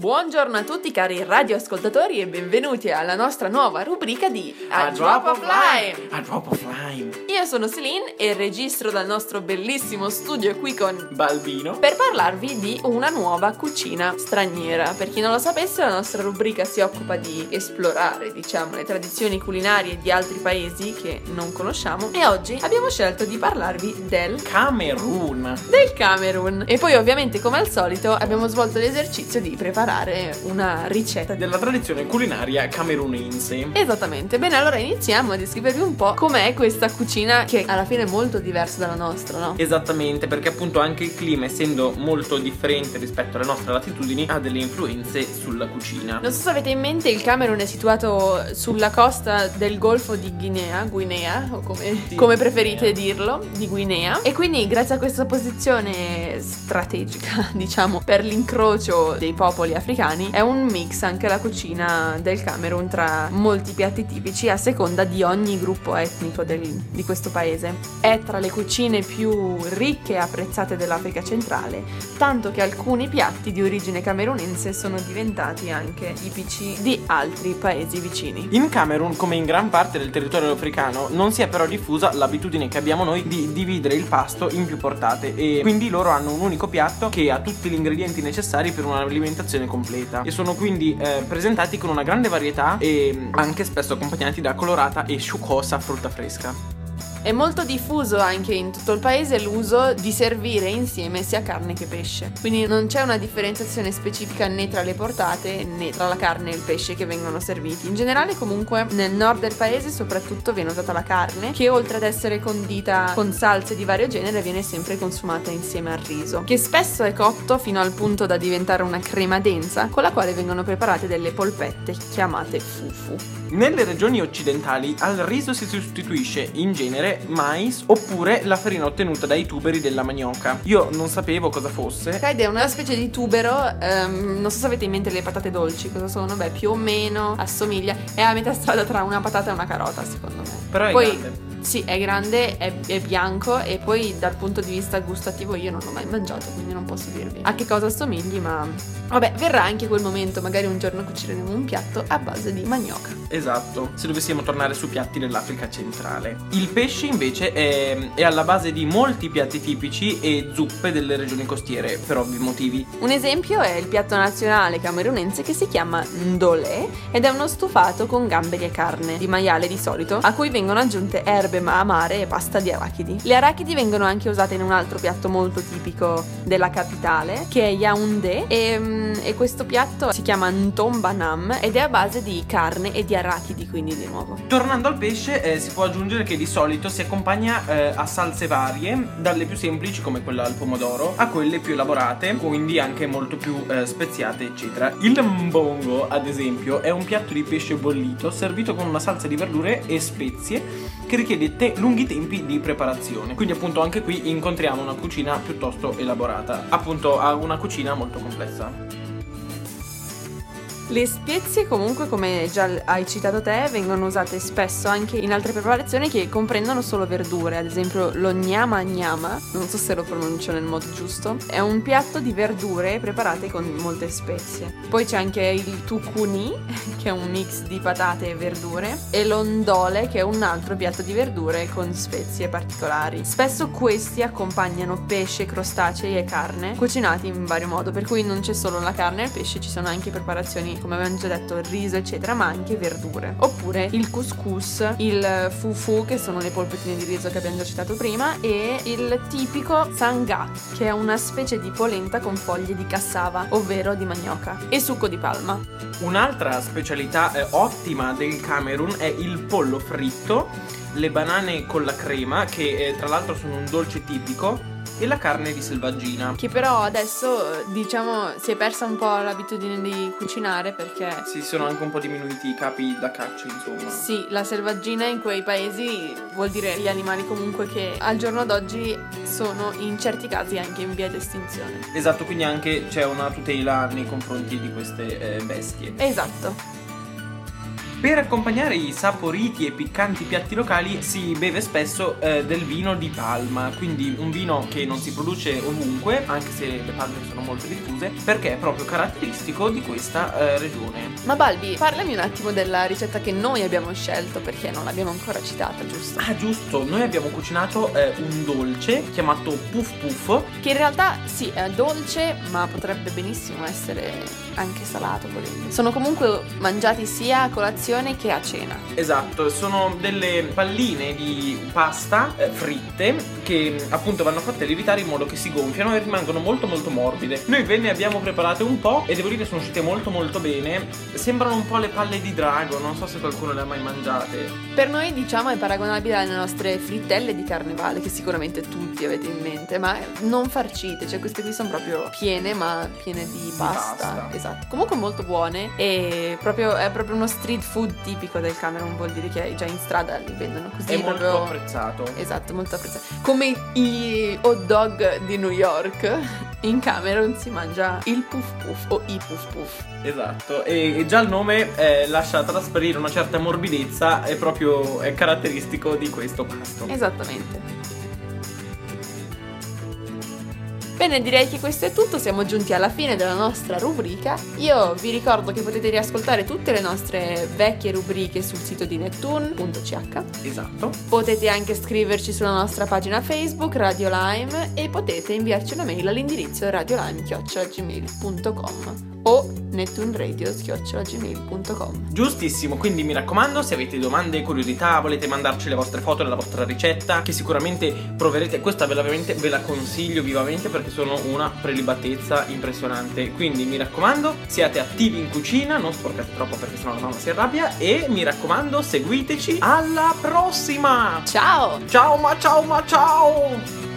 Buongiorno a tutti cari radioascoltatori e benvenuti alla nostra nuova rubrica di A Drop of Lime. A Drop of Lime. Io sono Celine e registro dal nostro bellissimo studio qui con Balbino. per parlarvi di una nuova cucina straniera. Per chi non lo sapesse, la nostra rubrica si occupa di esplorare, diciamo, le tradizioni culinarie di altri paesi che non conosciamo e oggi abbiamo scelto di parlarvi del Camerun. del Camerun. E poi ovviamente come al solito abbiamo svolto l'esercizio di preparare una ricetta Della tradizione culinaria camerunense. Esattamente, bene allora iniziamo a descrivervi un po' com'è questa cucina che alla fine è molto diversa dalla nostra, no? Esattamente, perché appunto anche il clima, essendo molto differente rispetto alle nostre latitudini, ha delle influenze sulla cucina. Non so se avete in mente, il Camerun è situato sulla costa del golfo di Guinea, Guinea, o come, Sì, come preferite Guinea. dirlo, di Guinea. E quindi grazie a questa posizione strategica, diciamo, per l'incrocio dei popoli africani, è un mix anche la cucina del Camerun tra molti piatti tipici a seconda di ogni gruppo etnico del- di questo paese. È tra le cucine più ricche e apprezzate dell'Africa centrale, tanto che alcuni piatti di origine camerunense sono diventati anche tipici di altri paesi vicini. In Camerun, come in gran parte del territorio africano, non si è però diffusa l'abitudine che abbiamo noi di dividere il pasto in più portate e quindi loro hanno un unico piatto che ha tutti gli ingredienti necessari per un'alimentazione completa e sono quindi eh, presentati con una grande varietà e anche spesso accompagnati da colorata e sciucosa frutta fresca. È molto diffuso anche in tutto il paese l'uso di servire insieme sia carne che pesce. Quindi non c'è una differenziazione specifica né tra le portate né tra la carne e il pesce che vengono serviti. In generale comunque nel nord del paese soprattutto viene usata la carne che oltre ad essere condita con salse di vario genere viene sempre consumata insieme al riso, che spesso è cotto fino al punto da diventare una crema densa con la quale vengono preparate delle polpette chiamate fufu. Nelle regioni occidentali al riso si sostituisce in genere mais oppure la farina ottenuta dai tuberi della manioca. Io non sapevo cosa fosse. Ed è una specie di tubero, ehm, non so se avete in mente le patate dolci, cosa sono? Beh, più o meno assomiglia, è a metà strada tra una patata e una carota, secondo me. Però è Poi, grande. Sì, è grande, è, è bianco e poi dal punto di vista gustativo io non l'ho mai mangiato, quindi non posso dirvi a che cosa assomigli, ma... Vabbè, verrà anche quel momento, magari un giorno cucineremo un piatto a base di manioca. Esatto, se dovessimo tornare su piatti dell'Africa centrale. Il pesce invece è, è alla base di molti piatti tipici e zuppe delle regioni costiere, per ovvi motivi. Un esempio è il piatto nazionale camerunense che si chiama ndolé ed è uno stufato con gamberi e carne, di maiale di solito, a cui vengono aggiunte erbe ma amare e pasta di arachidi. Le arachidi vengono anche usate in un altro piatto molto tipico della capitale, che è Yaoundé, e, mm, e questo piatto si chiama ntombanam ed è a base di carne e di arachidi, quindi di nuovo. Tornando al pesce, eh, si può aggiungere che di solito si accompagna eh, a salse varie, dalle più semplici come quella al pomodoro, a quelle più elaborate, quindi anche molto più eh, speziate, eccetera. Il mbongo, ad esempio, è un piatto di pesce bollito servito con una salsa di verdure e spezie che richiede te- lunghi tempi di preparazione. Quindi appunto anche qui incontriamo una cucina piuttosto elaborata, appunto ha una cucina molto complessa. Le spezie comunque, come già hai citato te, vengono usate spesso anche in altre preparazioni che comprendono solo verdure, ad esempio lo gnama gnama, non so se lo pronuncio nel modo giusto, è un piatto di verdure preparate con molte spezie. Poi c'è anche il tukuni, che è un mix di patate e verdure, e l'ondole, che è un altro piatto di verdure con spezie particolari. Spesso questi accompagnano pesce, crostacei e carne, cucinati in vario modo, per cui non c'è solo la carne e il pesce, ci sono anche preparazioni come abbiamo già detto, il riso, eccetera, ma anche verdure. Oppure il couscous, il fufu, che sono le polpettine di riso che abbiamo già citato prima, e il tipico sangà, che è una specie di polenta con foglie di cassava, ovvero di manioca, e succo di palma. Un'altra specialità eh, ottima del Camerun è il pollo fritto, le banane con la crema, che eh, tra l'altro sono un dolce tipico, e la carne di selvaggina. Che però adesso, diciamo, si è persa un po' l'abitudine di cucinare perché... Si sono anche un po' diminuiti i capi da caccia, insomma. Sì, la selvaggina in quei paesi vuol dire gli animali comunque che al giorno d'oggi sono in certi casi anche in via d'estinzione. Esatto, quindi anche c'è una tutela nei confronti di queste eh, bestie. Esatto. Per accompagnare i saporiti e piccanti piatti locali si beve spesso eh, del vino di palma, quindi un vino che non si produce ovunque, anche se le palme sono molto diffuse, perché è proprio caratteristico di questa eh, regione. Ma Balbi, parlami un attimo della ricetta che noi abbiamo scelto perché non l'abbiamo ancora citata, giusto? Ah, giusto, noi abbiamo cucinato eh, un dolce chiamato puff puff. Che in realtà sì, è dolce, ma potrebbe benissimo essere anche salato volendo. Sono comunque mangiati sia a colazione che a cena. Esatto, sono delle palline di pasta eh, fritte che appunto vanno fatte lievitare in modo che si gonfiano e rimangono molto molto morbide. Noi ve ne abbiamo preparate un po' e devo dire sono uscite molto molto bene. Sembrano un po' le palle di drago, non so se qualcuno le ha mai mangiate. Per noi diciamo è paragonabile alle nostre frittelle di carnevale che sicuramente tutti avete in mente, ma non farcite, cioè queste qui sono proprio piene ma piene di pasta. Pasta. Esatto. Comunque molto buone e proprio, è proprio uno street food tipico del Cameron, vuol dire che già in strada li vendono così. È molto proprio... apprezzato. Esatto, molto apprezzato. Come gli hot dog di New York, in Cameron si mangia il puff puff o i puff puff. Esatto, e, e già il nome eh, lascia trasparire una certa morbidezza, è proprio è caratteristico di questo pasto. Esattamente. Bene, direi che questo è tutto, siamo giunti alla fine della nostra rubrica. Io vi ricordo che potete riascoltare tutte le nostre vecchie rubriche sul sito di Neptune.ch. Esatto. Potete anche scriverci sulla nostra pagina Facebook Radio Lime e potete inviarci una mail all'indirizzo radiolime.gmail.com o nettuneradio.gmail.com Giustissimo, quindi mi raccomando, se avete domande, curiosità, volete mandarci le vostre foto della vostra ricetta, che sicuramente proverete, questa ve la, ve la consiglio vivamente perché sono una prelibatezza impressionante. Quindi mi raccomando, siate attivi in cucina, non sporcate troppo perché sennò la mamma si arrabbia e mi raccomando, seguiteci alla prossima! Ciao! Ciao ma ciao ma ciao!